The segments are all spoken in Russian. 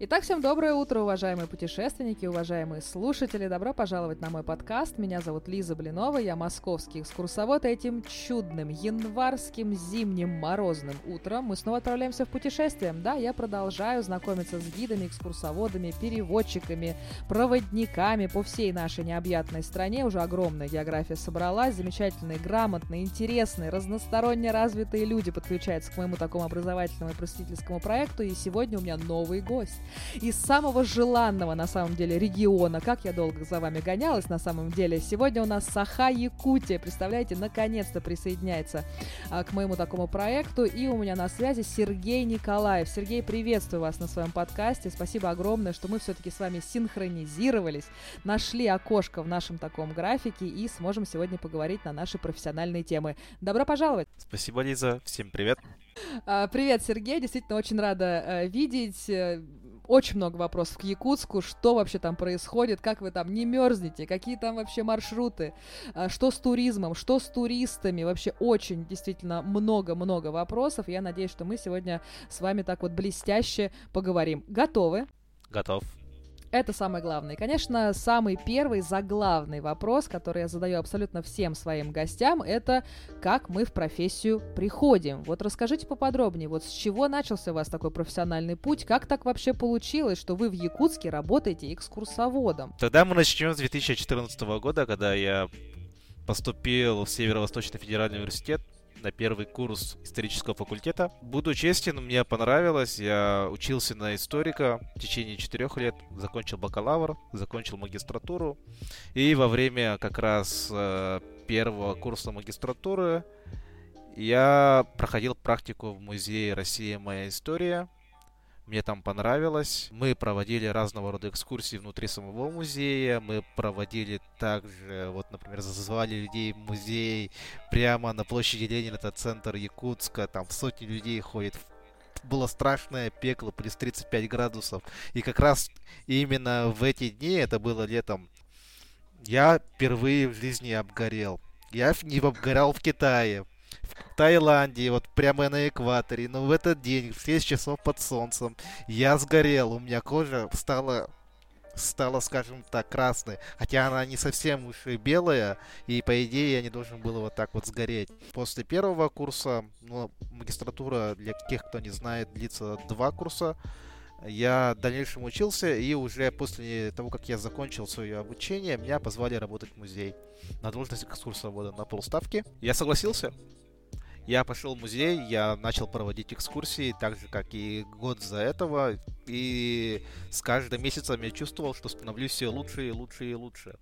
Итак, всем доброе утро, уважаемые путешественники, уважаемые слушатели. Добро пожаловать на мой подкаст. Меня зовут Лиза Блинова, я московский экскурсовод. И этим чудным, январским, зимним, морозным утром мы снова отправляемся в путешествие. Да, я продолжаю знакомиться с гидами, экскурсоводами, переводчиками, проводниками по всей нашей необъятной стране. Уже огромная география собралась. Замечательные, грамотные, интересные, разносторонне развитые люди подключаются к моему такому образовательному и просветительскому проекту. И сегодня у меня новый гость из самого желанного, на самом деле, региона. Как я долго за вами гонялась, на самом деле. Сегодня у нас Саха Якутия. Представляете, наконец-то присоединяется а, к моему такому проекту. И у меня на связи Сергей Николаев. Сергей, приветствую вас на своем подкасте. Спасибо огромное, что мы все-таки с вами синхронизировались, нашли окошко в нашем таком графике и сможем сегодня поговорить на наши профессиональные темы. Добро пожаловать! Спасибо, Лиза. Всем привет! А, привет, Сергей. Действительно, очень рада э, видеть очень много вопросов к Якутску, что вообще там происходит, как вы там не мерзнете, какие там вообще маршруты, а, что с туризмом, что с туристами, вообще очень действительно много-много вопросов. Я надеюсь, что мы сегодня с вами так вот блестяще поговорим. Готовы? Готов. Это самое главное. И, конечно, самый первый заглавный вопрос, который я задаю абсолютно всем своим гостям, это как мы в профессию приходим. Вот расскажите поподробнее, вот с чего начался у вас такой профессиональный путь, как так вообще получилось, что вы в Якутске работаете экскурсоводом? Тогда мы начнем с 2014 года, когда я поступил в Северо-Восточный федеральный университет на первый курс исторического факультета. Буду честен, мне понравилось. Я учился на историка в течение четырех лет, закончил бакалавр, закончил магистратуру. И во время как раз э, первого курса магистратуры я проходил практику в музее «Россия. Моя история», мне там понравилось. Мы проводили разного рода экскурсии внутри самого музея. Мы проводили также, вот, например, зазвали людей в музей прямо на площади Ленина, это центр Якутска. Там сотни людей ходит было страшное пекло, плюс 35 градусов. И как раз именно в эти дни, это было летом, я впервые в жизни обгорел. Я не обгорал в Китае в Таиланде, вот прямо на экваторе, но в этот день, в 6 часов под солнцем, я сгорел, у меня кожа стала стала, скажем так, красной. Хотя она не совсем уж и белая, и по идее я не должен был вот так вот сгореть. После первого курса, ну, магистратура, для тех, кто не знает, длится два курса, я в дальнейшем учился, и уже после того, как я закончил свое обучение, меня позвали работать в музей на должность экскурсовода на полставки. Я согласился, я пошел в музей, я начал проводить экскурсии, так же, как и год за этого, и с каждым месяцем я чувствовал, что становлюсь все лучше и лучше и лучше.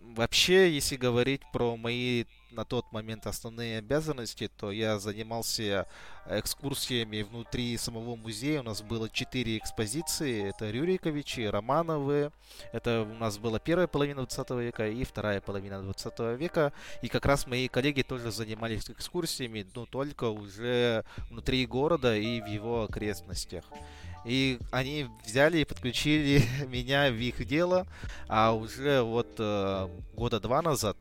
Вообще, если говорить про мои на тот момент основные обязанности, то я занимался экскурсиями внутри самого музея. У нас было четыре экспозиции. Это Рюриковичи, Романовы. Это у нас была первая половина 20 века и вторая половина 20 века. И как раз мои коллеги тоже занимались экскурсиями, но только уже внутри города и в его окрестностях. И они взяли и подключили меня в их дело, а уже вот э, года два назад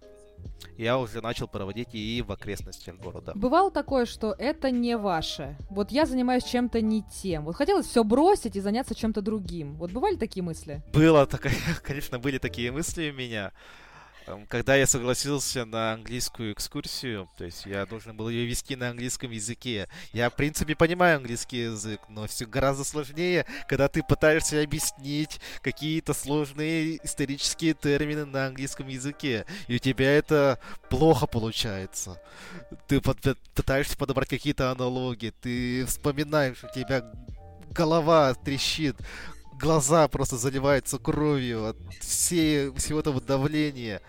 я уже начал проводить и в окрестностях города. Бывало такое, что это не ваше. Вот я занимаюсь чем-то не тем. Вот хотелось все бросить и заняться чем-то другим. Вот бывали такие мысли? Было такое, конечно, были такие мысли у меня. Когда я согласился на английскую экскурсию, то есть я должен был ее вести на английском языке. Я, в принципе, понимаю английский язык, но все гораздо сложнее, когда ты пытаешься объяснить какие-то сложные исторические термины на английском языке, и у тебя это плохо получается. Ты пытаешься подобрать какие-то аналогии, ты вспоминаешь, у тебя голова трещит, глаза просто заливаются кровью от всей, всего этого давления.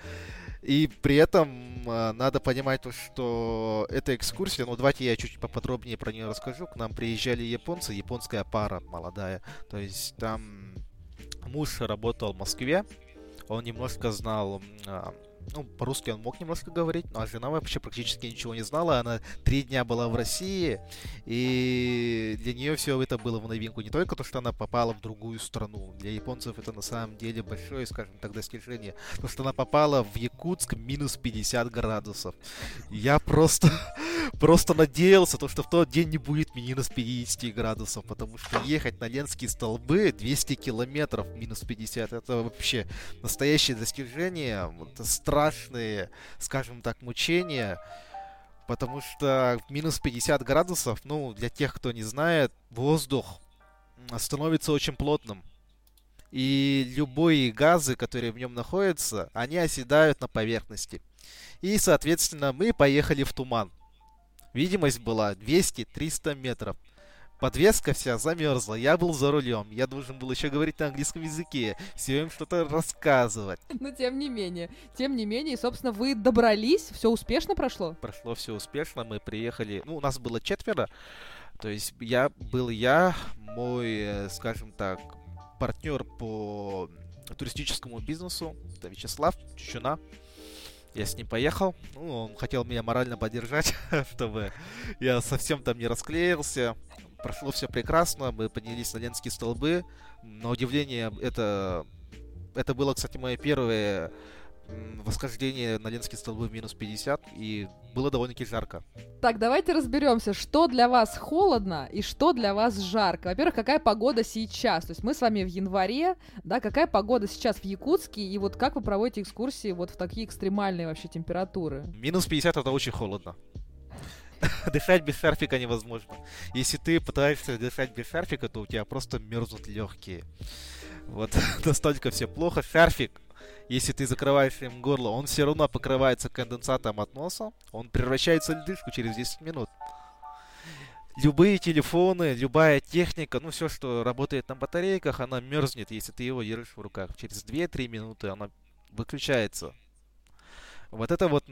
И при этом э, надо понимать то, что эта экскурсия, ну давайте я чуть поподробнее про нее расскажу. К нам приезжали японцы, японская пара молодая. То есть там муж работал в Москве, он немножко знал э, ну, по-русски он мог немножко говорить, но а жена вообще практически ничего не знала. Она три дня была в России, и для нее все это было в новинку. Не только то, что она попала в другую страну. Для японцев это на самом деле большое, скажем так, достижение. То, что она попала в Якутск минус 50 градусов. Я просто, просто надеялся, то, что в тот день не будет минус 50 градусов, потому что ехать на Ленские столбы 200 километров минус 50, это вообще настоящее достижение. Это страшные, скажем так, мучения. Потому что минус 50 градусов, ну, для тех, кто не знает, воздух становится очень плотным. И любые газы, которые в нем находятся, они оседают на поверхности. И, соответственно, мы поехали в туман. Видимость была 200-300 метров. Подвеска вся замерзла, я был за рулем, я должен был еще говорить на английском языке, все им что-то рассказывать. Но тем не менее, тем не менее, собственно, вы добрались, все успешно прошло? Прошло все успешно, мы приехали, ну, у нас было четверо, то есть я был я, мой, э, скажем так, партнер по туристическому бизнесу, это Вячеслав Чучуна. Я с ним поехал. Ну, он хотел меня морально поддержать, чтобы я совсем там не расклеился прошло все прекрасно, мы поднялись на Ленские столбы. На удивление, это, это было, кстати, мое первое восхождение на Ленские столбы минус 50, и было довольно-таки жарко. Так, давайте разберемся, что для вас холодно и что для вас жарко. Во-первых, какая погода сейчас? То есть мы с вами в январе, да, какая погода сейчас в Якутске, и вот как вы проводите экскурсии вот в такие экстремальные вообще температуры? Минус 50 это очень холодно. дышать без шарфика невозможно. Если ты пытаешься дышать без шарфика, то у тебя просто мерзнут легкие. Вот настолько все плохо. Шарфик, если ты закрываешь им горло, он все равно покрывается конденсатом от носа. Он превращается в льдышку через 10 минут. Любые телефоны, любая техника, ну все, что работает на батарейках, она мерзнет, если ты его держишь в руках. Через 2-3 минуты она выключается. Вот это вот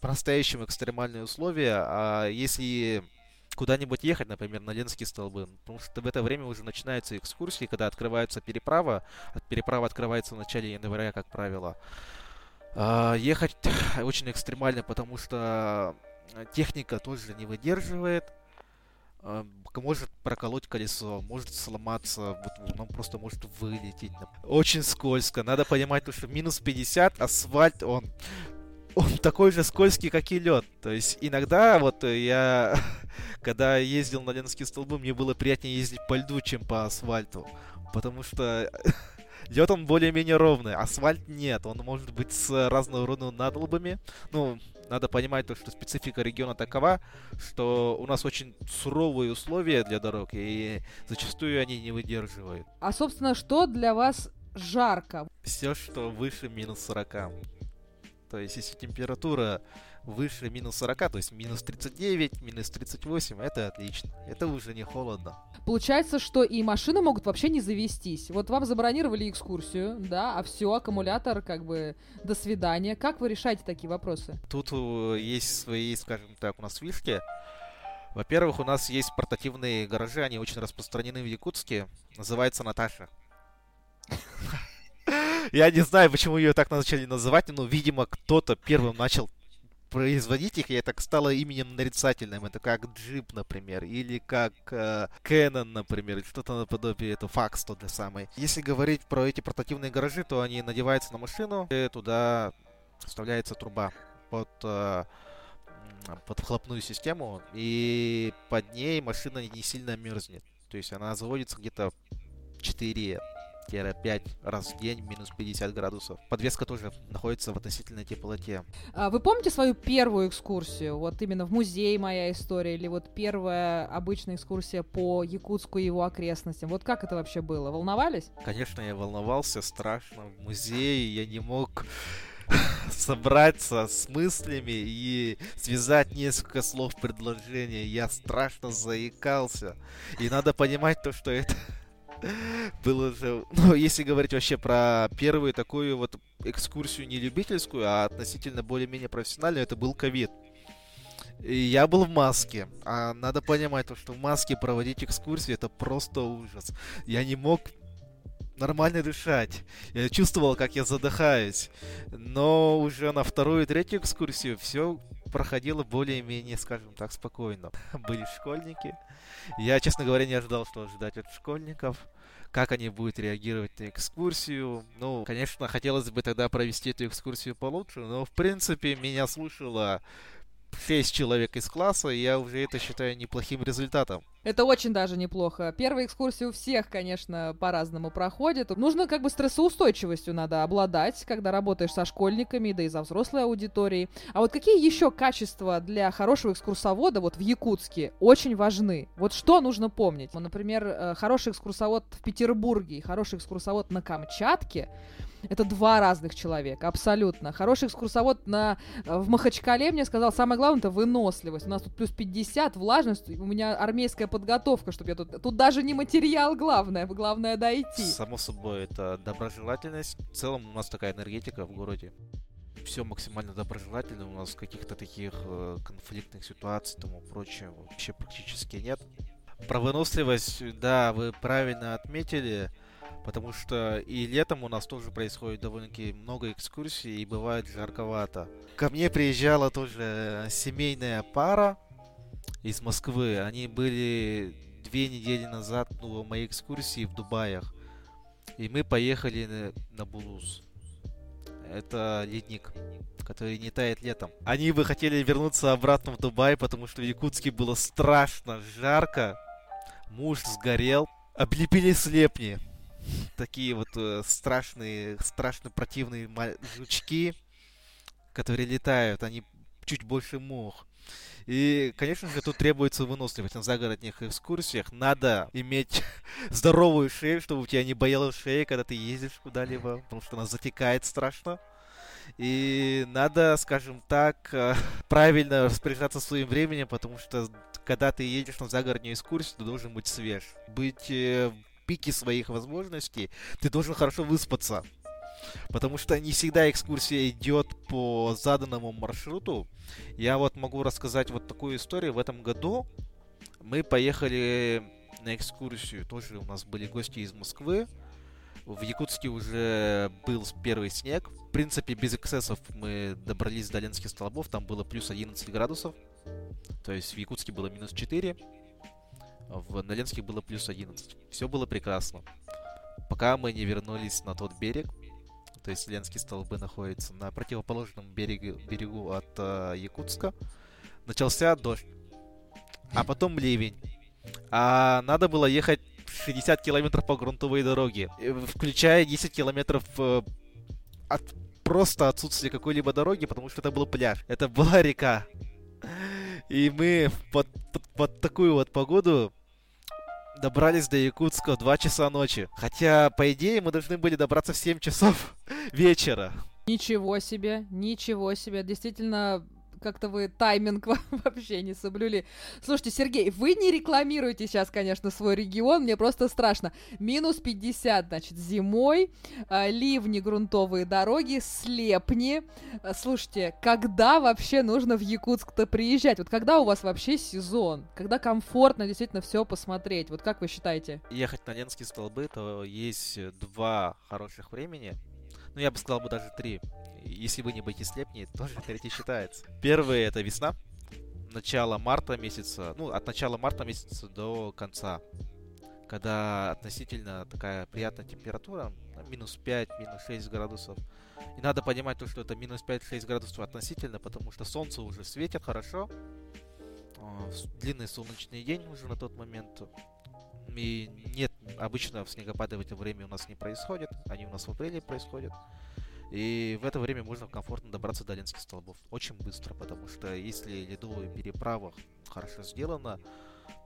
по-настоящему экстремальные условия. А если куда-нибудь ехать, например, на Ленские столбы, потому что в это время уже начинаются экскурсии, когда открывается переправа. Переправа открывается в начале января, как правило. А, ехать очень экстремально, потому что техника тоже не выдерживает. А, может проколоть колесо, может сломаться, вот, оно просто может вылететь. Очень скользко. Надо понимать, что минус 50, асфальт, он он такой же скользкий, как и лед. То есть иногда вот я, когда ездил на Ленинские столбы, мне было приятнее ездить по льду, чем по асфальту. Потому что лед он более-менее ровный, асфальт нет. Он может быть с разного рода надолбами. Ну, надо понимать то, что специфика региона такова, что у нас очень суровые условия для дорог, и зачастую они не выдерживают. А, собственно, что для вас жарко? Все, что выше минус 40. То есть, если температура выше минус 40, то есть минус 39, минус 38, это отлично. Это уже не холодно. Получается, что и машины могут вообще не завестись. Вот вам забронировали экскурсию, да, а все, аккумулятор как бы до свидания. Как вы решаете такие вопросы? Тут э, есть свои, скажем так, у нас фишки. Во-первых, у нас есть портативные гаражи, они очень распространены в Якутске. Называется Наташа. Я не знаю, почему ее так начали называть, но, видимо, кто-то первым начал производить их, и это стало именем нарицательным. Это как джип, например, или как э, Canon, например, что-то наподобие, это факс тот же самый. Если говорить про эти портативные гаражи, то они надеваются на машину, и туда вставляется труба под э, под вхлопную систему, и под ней машина не сильно мерзнет. То есть она заводится где-то 4 5 раз в день, минус 50 градусов. Подвеска тоже находится в относительной теплоте. А вы помните свою первую экскурсию? Вот именно в музей моя история, или вот первая обычная экскурсия по Якутску и его окрестностям? Вот как это вообще было? Волновались? Конечно, я волновался, страшно. В музее я не мог собраться с мыслями и связать несколько слов предложения. Я страшно заикался. И надо понимать то, что это было. Ну, если говорить вообще про первую такую вот экскурсию не любительскую, а относительно более-менее профессиональную, это был ковид. И я был в маске. А надо понимать, то, что в маске проводить экскурсии это просто ужас. Я не мог нормально дышать. Я чувствовал, как я задыхаюсь. Но уже на вторую и третью экскурсию все проходило более-менее, скажем так, спокойно. Были школьники. Я, честно говоря, не ожидал, что ожидать от школьников. Как они будут реагировать на экскурсию. Ну, конечно, хотелось бы тогда провести эту экскурсию получше, но, в принципе, меня слушала 6 человек из класса, и я уже это считаю неплохим результатом. Это очень даже неплохо. Первая экскурсия у всех, конечно, по-разному проходит. Нужно как бы стрессоустойчивостью надо обладать, когда работаешь со школьниками, да и за взрослой аудиторией. А вот какие еще качества для хорошего экскурсовода вот в Якутске очень важны? Вот что нужно помнить? Например, э, хороший экскурсовод в Петербурге и хороший экскурсовод на Камчатке это два разных человека, абсолютно. Хороший экскурсовод на, э, в Махачкале мне сказал, самое главное это выносливость. У нас тут плюс 50, влажность, у меня армейская подготовка, чтобы я тут... Тут даже не материал главное, главное дойти. Само собой, это доброжелательность. В целом у нас такая энергетика в городе все максимально доброжелательно, у нас каких-то таких э, конфликтных ситуаций и тому прочее вообще практически нет. Про выносливость, да, вы правильно отметили потому что и летом у нас тоже происходит довольно-таки много экскурсий и бывает жарковато. Ко мне приезжала тоже семейная пара из Москвы. Они были две недели назад ну, моей экскурсии в Дубаях. И мы поехали на, на Булуз. Это ледник, который не тает летом. Они бы хотели вернуться обратно в Дубай, потому что в Якутске было страшно жарко. Муж сгорел. Облепили слепни такие вот э, страшные, страшно противные жучки, которые летают, они чуть больше мух. И, конечно же, тут требуется выносливость на загородных экскурсиях. Надо иметь здоровую шею, чтобы у тебя не боялась шея, когда ты ездишь куда-либо, потому что она затекает страшно. И надо, скажем так, э, правильно распоряжаться своим временем, потому что когда ты едешь на загородную экскурсию, ты должен быть свеж. Быть э, пике своих возможностей, ты должен хорошо выспаться. Потому что не всегда экскурсия идет по заданному маршруту. Я вот могу рассказать вот такую историю. В этом году мы поехали на экскурсию. Тоже у нас были гости из Москвы. В Якутске уже был первый снег. В принципе, без эксцессов мы добрались до Ленских столбов. Там было плюс 11 градусов. То есть в Якутске было минус 4 в Наленске было плюс 11. Все было прекрасно. Пока мы не вернулись на тот берег, то есть Ленские столбы находятся на противоположном берегу, берегу от э, Якутска, начался дождь. А потом ливень. А надо было ехать 60 километров по грунтовой дороге, включая 10 километров э, от просто отсутствия какой-либо дороги, потому что это был пляж. Это была река. И мы под, под, под такую вот погоду добрались до Якутска в 2 часа ночи. Хотя, по идее, мы должны были добраться в 7 часов вечера. Ничего себе, ничего себе. Действительно, как-то вы тайминг вообще не соблюли. Слушайте, Сергей, вы не рекламируете сейчас, конечно, свой регион, мне просто страшно. Минус 50, значит, зимой, э, ливни, грунтовые дороги, слепни. Э, слушайте, когда вообще нужно в Якутск-то приезжать? Вот когда у вас вообще сезон? Когда комфортно действительно все посмотреть? Вот как вы считаете? Ехать на Ленские столбы, то есть два хороших времени. Ну, я бы сказал бы даже три если вы не слепни, тоже третий считается. Первый это весна, начало марта месяца, ну, от начала марта месяца до конца, когда относительно такая приятная температура, минус 5, минус 6 градусов. И надо понимать то, что это минус 5-6 градусов относительно, потому что солнце уже светит хорошо, а, длинный солнечный день уже на тот момент, и нет, обычно снегопады в это время у нас не происходит, они у нас в апреле происходят. И в это время можно комфортно добраться до Ленских столбов. Очень быстро, потому что если ледовая переправа хорошо сделана,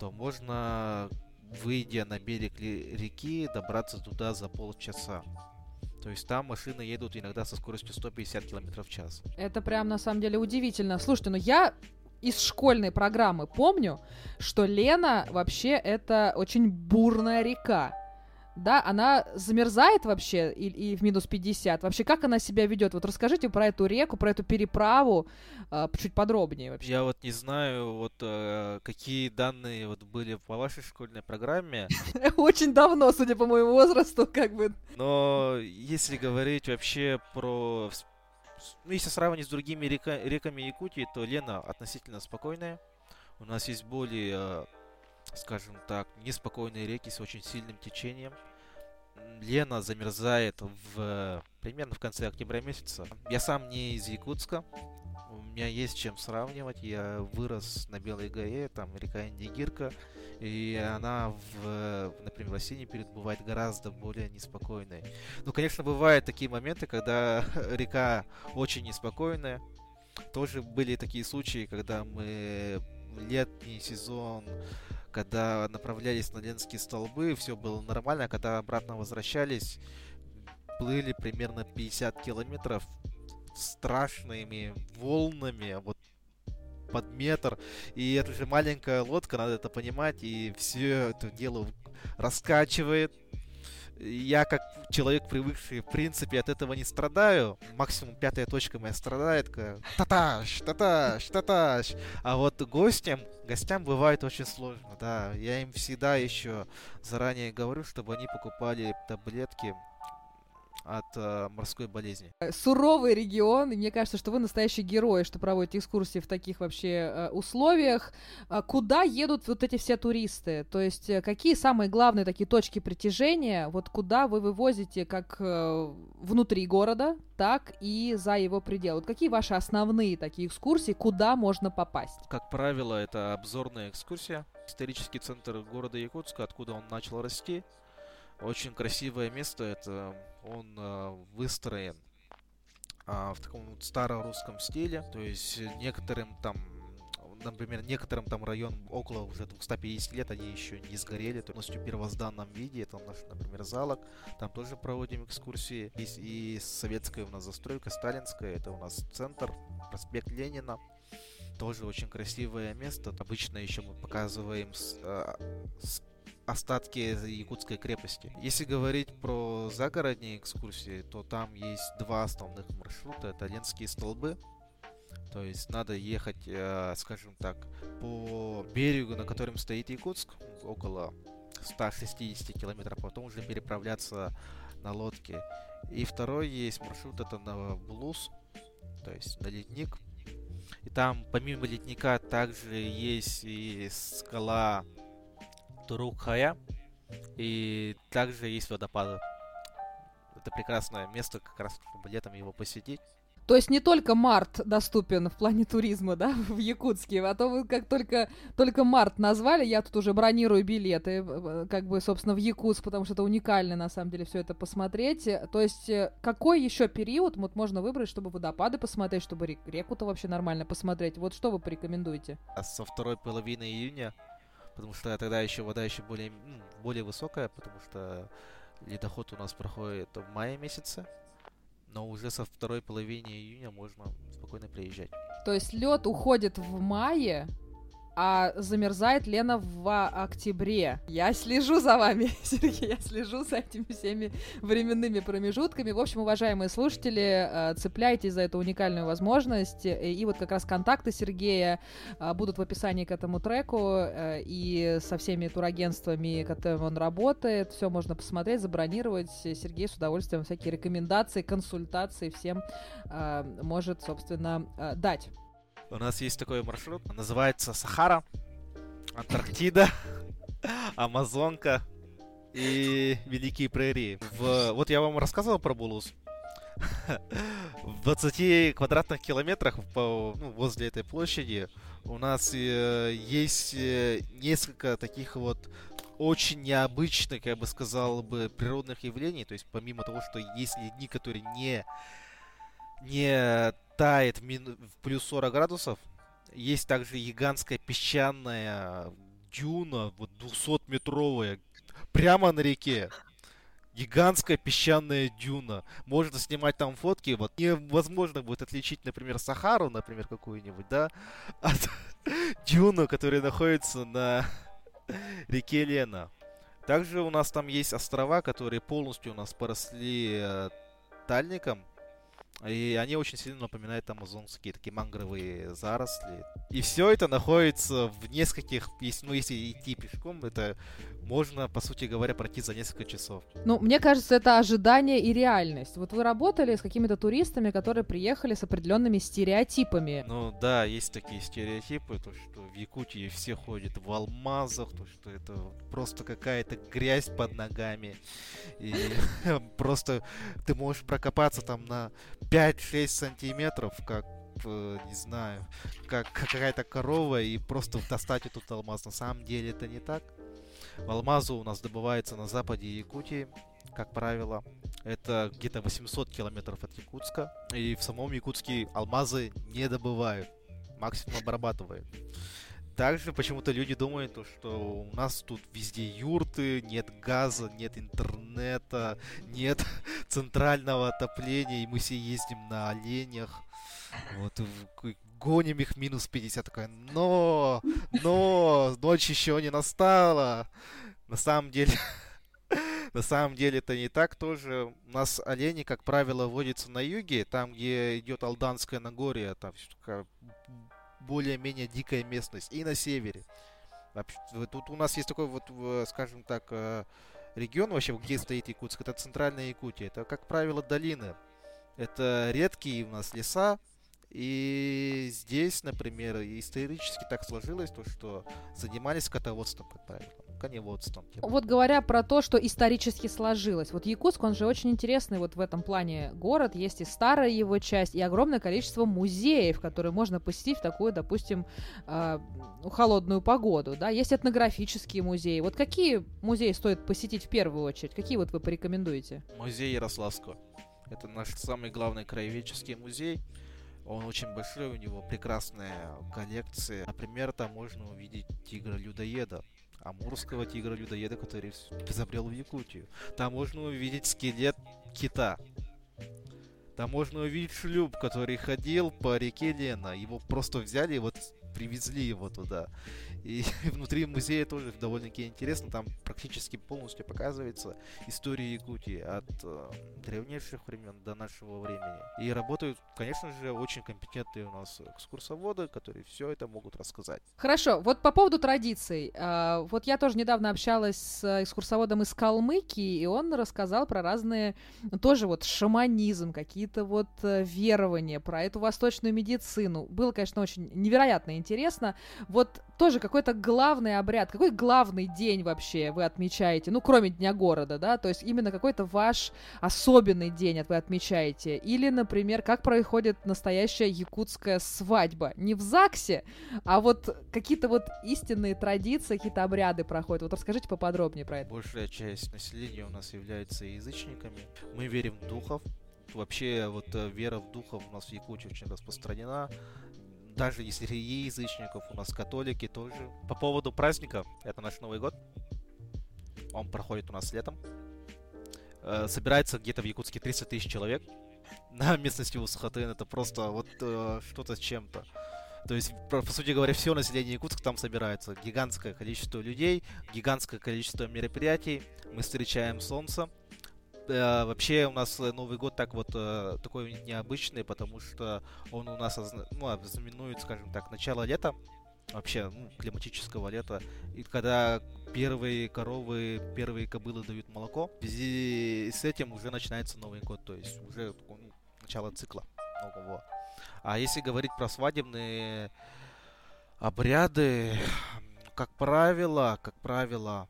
то можно, выйдя на берег реки, добраться туда за полчаса. То есть там машины едут иногда со скоростью 150 км в час. Это прям на самом деле удивительно. Слушайте, ну я из школьной программы помню, что Лена вообще это очень бурная река. Да, она замерзает вообще и, и в минус 50? Вообще, как она себя ведет? Вот расскажите про эту реку, про эту переправу э, чуть подробнее вообще. Я вот не знаю, вот э, какие данные вот были по вашей школьной программе. Очень давно, судя по моему возрасту, как бы. Но если говорить вообще про... Ну, если сравнивать с другими река, реками Якутии, то Лена относительно спокойная. У нас есть более э, скажем так, неспокойные реки с очень сильным течением. Лена замерзает в примерно в конце октября месяца. Я сам не из Якутска. У меня есть чем сравнивать. Я вырос на Белой горе, там река Индигирка, и она, в, например, в осенний период бывает гораздо более неспокойной. Ну, конечно, бывают такие моменты, когда река очень неспокойная. Тоже были такие случаи, когда мы летний сезон когда направлялись на Ленские столбы, все было нормально, а когда обратно возвращались, плыли примерно 50 километров страшными волнами, вот под метр. И это же маленькая лодка, надо это понимать, и все это дело раскачивает, я как человек, привыкший, в принципе, от этого не страдаю. Максимум пятая точка моя страдает. Таташ, таташ, таташ. А вот гостям, гостям бывает очень сложно, да. Я им всегда еще заранее говорю, чтобы они покупали таблетки от э, морской болезни. Э, суровый регион, и мне кажется, что вы настоящий герой, что проводите экскурсии в таких вообще э, условиях. А куда едут вот эти все туристы? То есть э, какие самые главные такие точки притяжения, вот куда вы вывозите как э, внутри города, так и за его пределы? Вот какие ваши основные такие экскурсии, куда можно попасть? Как правило, это обзорная экскурсия. Исторический центр города Якутска, откуда он начал расти. Очень красивое место. Это он э, выстроен э, в таком вот старорусском стиле. То есть некоторым там например, некоторым там район около уже 250 лет, они еще не сгорели, то полностью в первозданном виде. Это наш, например, залог. Там тоже проводим экскурсии. Есть и советская у нас застройка, сталинская. Это у нас центр, проспект Ленина. Тоже очень красивое место. Обычно еще мы показываем с, э, с остатки Якутской крепости. Если говорить про загородные экскурсии, то там есть два основных маршрута. Это Ленские столбы. То есть надо ехать, э, скажем так, по берегу, на котором стоит Якутск, около 160 километров, потом уже переправляться на лодке. И второй есть маршрут, это на Блуз, то есть на ледник. И там помимо ледника также есть и скала Турукхая. И также есть водопады. Это прекрасное место, как раз чтобы летом его посетить. То есть не только март доступен в плане туризма, да, в Якутске, а то вы как только, только март назвали, я тут уже бронирую билеты, как бы, собственно, в Якутск, потому что это уникально, на самом деле, все это посмотреть. То есть э, какой еще период вот можно выбрать, чтобы водопады посмотреть, чтобы реку-то вообще нормально посмотреть? Вот что вы порекомендуете? А со второй половины июня потому что тогда еще вода еще более, более высокая, потому что ледоход у нас проходит в мае месяце, но уже со второй половины июня можно спокойно приезжать. То есть лед уходит в мае, а замерзает Лена в октябре. Я слежу за вами, Сергей, я слежу за этими всеми временными промежутками. В общем, уважаемые слушатели, э, цепляйтесь за эту уникальную возможность. И вот как раз контакты Сергея э, будут в описании к этому треку. Э, и со всеми турагентствами, которыми он работает, все можно посмотреть, забронировать. Сергей с удовольствием всякие рекомендации, консультации всем может, собственно, дать. У нас есть такой маршрут, называется Сахара, Антарктида, Амазонка и Великие прерии. В... Вот я вам рассказывал про Булус. В 20 квадратных километрах по, ну, возле этой площади у нас э, есть э, несколько таких вот очень необычных, я бы сказал бы, природных явлений. То есть помимо того, что есть дни, которые не не тает в, плюс 40 градусов. Есть также гигантская песчаная дюна, вот 200-метровая, прямо на реке. Гигантская песчаная дюна. Можно снимать там фотки. Вот невозможно будет отличить, например, Сахару, например, какую-нибудь, да, от дюну, которая находится на реке Лена. Также у нас там есть острова, которые полностью у нас поросли э, тальником. И они очень сильно напоминают амазонские такие мангровые заросли. И все это находится в нескольких, ну если идти пешком, это можно, по сути говоря, пройти за несколько часов. Ну, мне кажется, это ожидание и реальность. Вот вы работали с какими-то туристами, которые приехали с определенными стереотипами. Ну да, есть такие стереотипы, то что в Якутии все ходят в алмазах, то что это просто какая-то грязь под ногами. И просто ты можешь прокопаться там на 5-6 сантиметров, как э, не знаю, как какая-то корова и просто достать этот алмаз. На самом деле это не так. Алмазу у нас добывается на западе Якутии, как правило. Это где-то 800 километров от Якутска. И в самом Якутске алмазы не добывают, максимум обрабатывают. Также почему-то люди думают, что у нас тут везде юрты, нет газа, нет интернета, нет центрального отопления, и мы все ездим на оленях. Вот, гоним их минус 50. Такая, но, но, ночь еще не настала. На самом деле, на самом деле это не так тоже. У нас олени, как правило, водятся на юге, там, где идет Алданское Нагорье, там более-менее дикая местность, и на севере. Тут у нас есть такой вот, скажем так, э, регион вообще, где стоит Якутск, это центральная Якутия. Это, как правило, долины. Это редкие у нас леса, и здесь, например, исторически так сложилось, то, что занимались скотоводством, как правило коневодством. Типа. Вот говоря про то, что исторически сложилось. Вот Якутск, он же очень интересный вот в этом плане город. Есть и старая его часть, и огромное количество музеев, которые можно посетить в такую, допустим, э, холодную погоду. Да? Есть этнографические музеи. Вот какие музеи стоит посетить в первую очередь? Какие вот вы порекомендуете? Музей Ярославского. Это наш самый главный краеведческий музей. Он очень большой, у него прекрасная коллекция. Например, там можно увидеть тигра-людоеда, амурского тигра-людоеда, который изобрел в Якутию. Там можно увидеть скелет кита. Там можно увидеть шлюп, который ходил по реке Лена. Его просто взяли и вот привезли его туда. И внутри музея тоже довольно-таки интересно. Там практически полностью показывается история Якутии от э, древнейших времен до нашего времени. И работают, конечно же, очень компетентные у нас экскурсоводы, которые все это могут рассказать. Хорошо, вот по поводу традиций. Э, вот я тоже недавно общалась с экскурсоводом из Калмыкии, и он рассказал про разные, тоже вот шаманизм, какие-то вот э, верования, про эту восточную медицину. Было, конечно, очень невероятно интересно. Вот тоже какой-то главный обряд, какой главный день вообще вы отмечаете, ну, кроме Дня города, да, то есть именно какой-то ваш особенный день вы отмечаете, или, например, как происходит настоящая якутская свадьба, не в ЗАГСе, а вот какие-то вот истинные традиции, какие-то обряды проходят, вот расскажите поподробнее про это. Большая часть населения у нас является язычниками, мы верим в духов, вообще вот э, вера в духов у нас в Якутии очень распространена даже если среди язычников, у нас католики тоже. По поводу праздника, это наш Новый год. Он проходит у нас летом. Э, собирается где-то в Якутске 300 тысяч человек. На местности Усахатын это просто вот э, что-то с чем-то. То есть, по сути говоря, все население Якутска там собирается. Гигантское количество людей, гигантское количество мероприятий. Мы встречаем солнце, э, вообще у нас э, Новый год так вот э, такой необычный, потому что он у нас ну, знаменует, скажем так, начало лета, вообще ну, климатического лета. И когда первые коровы, первые кобылы дают молоко, в связи с этим уже начинается Новый год, то есть уже ну, начало цикла нового. А если говорить про свадебные обряды, как правило, как правило,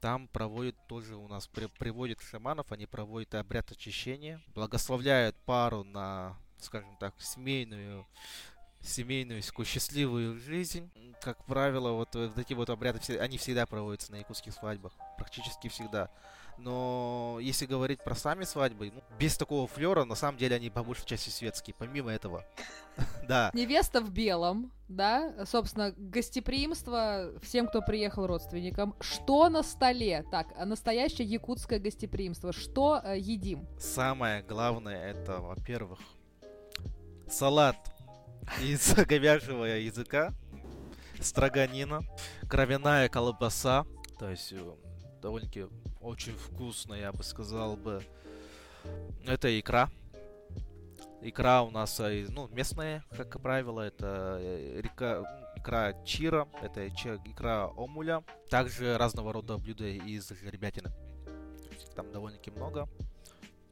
там проводят тоже у нас, при, приводят шаманов, они проводят обряд очищения, благословляют пару на, скажем так, семейную семейную счастливую жизнь. Как правило, вот, вот эти вот обряды, они всегда проводятся на якутских свадьбах. Практически всегда. Но если говорить про сами свадьбы, ну, без такого флера, на самом деле они по большей части светские, помимо этого. да. Невеста в белом, да, собственно, гостеприимство всем, кто приехал родственникам. Что на столе? Так, настоящее якутское гостеприимство. Что э, едим? Самое главное, это, во-первых, салат из говяжьего языка, строганина, кровяная колбаса, то есть э, довольно-таки очень вкусно, я бы сказал бы. Это икра. Икра у нас ну, местная, как правило, это река, икра чира, это икра омуля. Также разного рода блюда из жеребятины. Там довольно-таки много.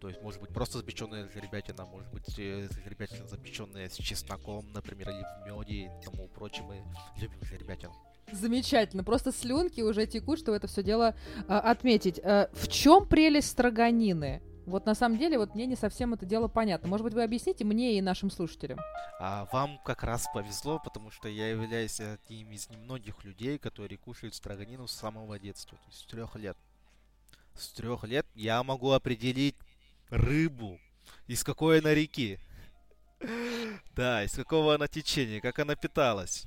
То есть, может быть, просто запеченная жеребятина, может быть, жеребятина запеченная с чесноком, например, или в меде и тому прочее. Мы любим жеребятину. Замечательно. Просто слюнки уже текут, чтобы это все дело а, отметить. А, в чем прелесть строганины? Вот на самом деле, вот мне не совсем это дело понятно. Может быть, вы объясните мне и нашим слушателям? А вам как раз повезло, потому что я являюсь одним из немногих людей, которые кушают строганину с самого детства, то есть с трех лет. С трех лет я могу определить рыбу, из какой она реки. Да, из какого она течения, как она питалась.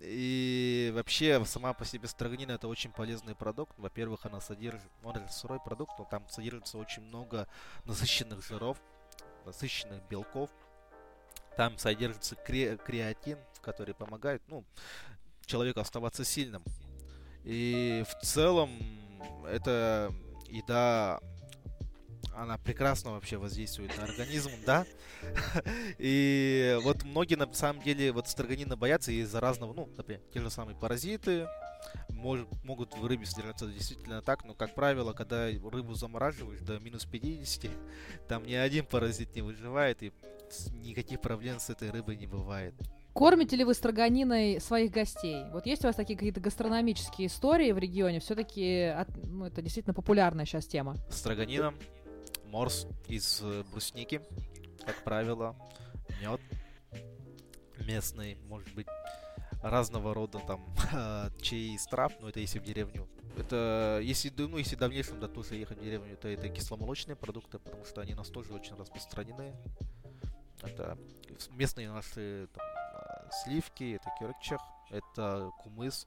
И вообще, сама по себе строганина это очень полезный продукт. Во-первых, она содержит, ну, он сырой продукт, но там содержится очень много насыщенных жиров, насыщенных белков. Там содержится кре креатин, который помогает, ну, человеку оставаться сильным. И в целом, это еда она прекрасно вообще воздействует на организм, да. И вот многие на самом деле вот строганина боятся из-за разного, ну, например, те же самые паразиты, может, могут в рыбе содержаться действительно так, но, как правило, когда рыбу замораживаешь до минус 50, там ни один паразит не выживает, и никаких проблем с этой рыбой не бывает. Кормите ли вы строганиной своих гостей? Вот есть у вас такие какие-то гастрономические истории в регионе? Все-таки ну, это действительно популярная сейчас тема. Строганином морс из э, брусники, как правило, мед местный, может быть, разного рода там чай из трав, но это если в деревню. Это если, ну, если в дальнейшем да, тоже ехать в деревню, то это кисломолочные продукты, потому что они у нас тоже очень распространены. Это местные наши там, а, сливки, это кирчах, это кумыс,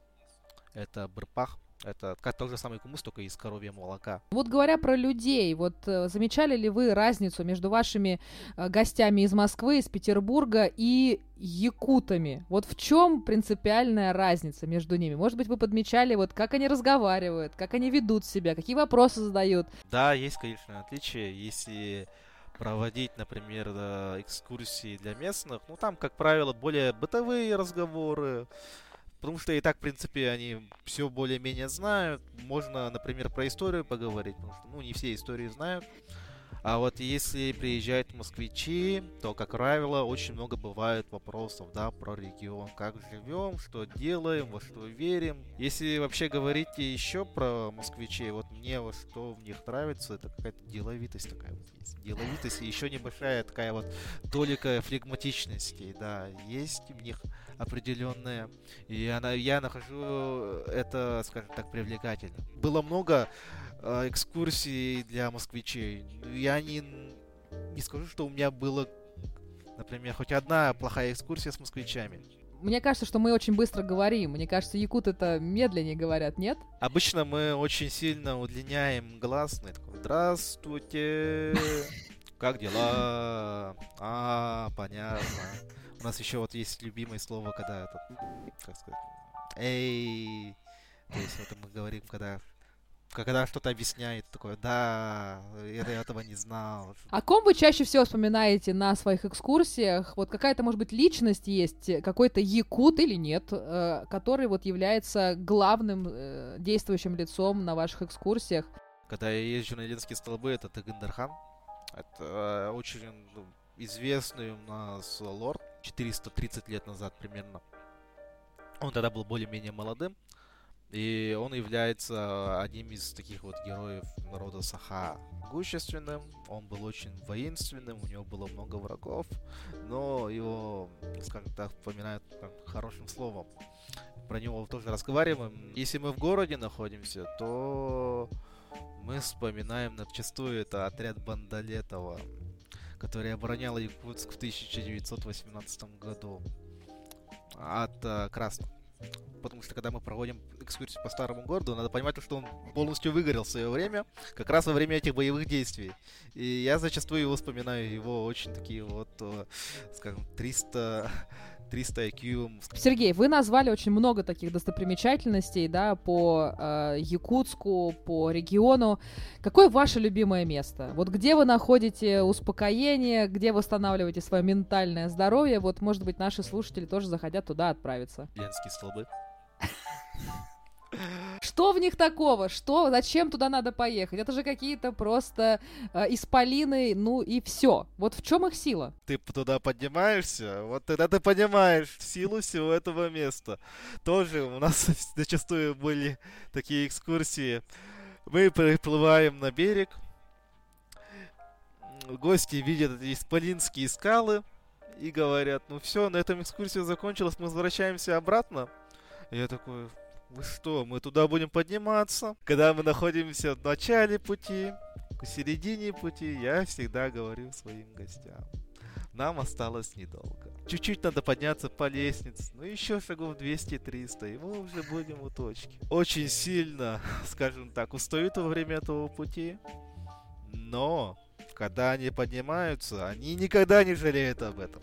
это брпах, это как тот же самый кумыс, только из коровьего молока. Вот говоря про людей, вот э, замечали ли вы разницу между вашими э, гостями из Москвы, из Петербурга и якутами? Вот в чем принципиальная разница между ними? Может быть, вы подмечали, вот как они разговаривают, как они ведут себя, какие вопросы задают? Да, есть, конечно, отличия. Если проводить, например, экскурсии для местных, ну там, как правило, более бытовые разговоры, Потому что и так, в принципе, они все более-менее знают. Можно, например, про историю поговорить, потому что, ну, не все истории знают. А вот если приезжают москвичи, то, как правило, очень много бывает вопросов, да, про регион. Как живем, что делаем, во что верим. Если вообще говорить еще про москвичей, вот мне вот что в них нравится, это какая-то деловитость такая вот есть. Деловитость и еще небольшая такая вот толика флегматичности, да, есть в них определенная. И она, я нахожу это, скажем так, привлекательно. Было много э, экскурсий для москвичей. Я не, не скажу, что у меня было, например, хоть одна плохая экскурсия с москвичами. Мне кажется, что мы очень быстро говорим. Мне кажется, якут это медленнее говорят, нет? Обычно мы очень сильно удлиняем гласный. Такой, Здравствуйте! Как дела? А, понятно. У нас еще вот есть любимое слово, когда это, как сказать, эй, то есть это мы говорим, когда когда что-то объясняет, такое, да, я этого не знал. О ком вы чаще всего вспоминаете на своих экскурсиях? Вот какая-то, может быть, личность есть, какой-то якут или нет, э, который вот является главным э, действующим лицом на ваших экскурсиях? Когда я езжу на Ленинские столбы, это Тагандархан. Это э, очень ну, известный у нас лорд, 430 лет назад примерно. Он тогда был более-менее молодым, и он является одним из таких вот героев народа Саха. Могущественным, он был очень воинственным, у него было много врагов, но его, скажем так, вспоминают как, хорошим словом. Про него тоже разговариваем. Если мы в городе находимся, то мы вспоминаем начастую это отряд Бандалетова, который оборонял Якутск в 1918 году от э, красных. Потому что когда мы проводим экскурсию по старому городу, надо понимать, что он полностью выгорел в свое время, как раз во время этих боевых действий. И я зачастую его вспоминаю, его очень такие вот, э, скажем, 300 300 IQ. Сергей, вы назвали очень много таких достопримечательностей, да, по э, Якутску, по региону. Какое ваше любимое место? Вот где вы находите успокоение, где восстанавливаете свое ментальное здоровье? Вот, может быть, наши слушатели тоже захотят туда отправиться. Ленские столбы. Что в них такого? Что? Зачем туда надо поехать? Это же какие-то просто э, исполины, ну и все. Вот в чем их сила? Ты туда поднимаешься, вот тогда ты понимаешь силу всего этого места. Тоже у нас зачастую были такие экскурсии. Мы приплываем на берег, гости видят эти исполинские скалы и говорят, ну все, на этом экскурсия закончилась, мы возвращаемся обратно. Я такой, вы что, мы туда будем подниматься? Когда мы находимся в начале пути, в середине пути, я всегда говорю своим гостям. Нам осталось недолго. Чуть-чуть надо подняться по лестнице. Ну, еще шагов 200-300, и мы уже будем у точки. Очень сильно, скажем так, устают во время этого пути. Но, когда они поднимаются, они никогда не жалеют об этом.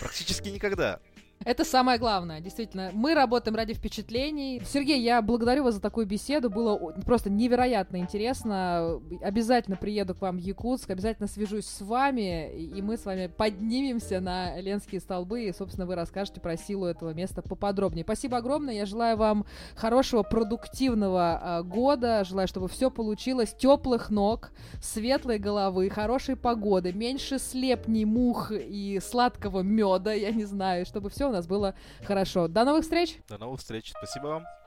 Практически никогда. Это самое главное, действительно. Мы работаем ради впечатлений. Сергей, я благодарю вас за такую беседу. Было просто невероятно интересно. Обязательно приеду к вам в Якутск, обязательно свяжусь с вами, и мы с вами поднимемся на Ленские столбы, и, собственно, вы расскажете про силу этого места поподробнее. Спасибо огромное. Я желаю вам хорошего, продуктивного э, года. Желаю, чтобы все получилось. Теплых ног, светлой головы, хорошей погоды, меньше слепней, мух и сладкого меда, я не знаю, чтобы все у нас было хорошо. До новых встреч! До новых встреч. Спасибо вам.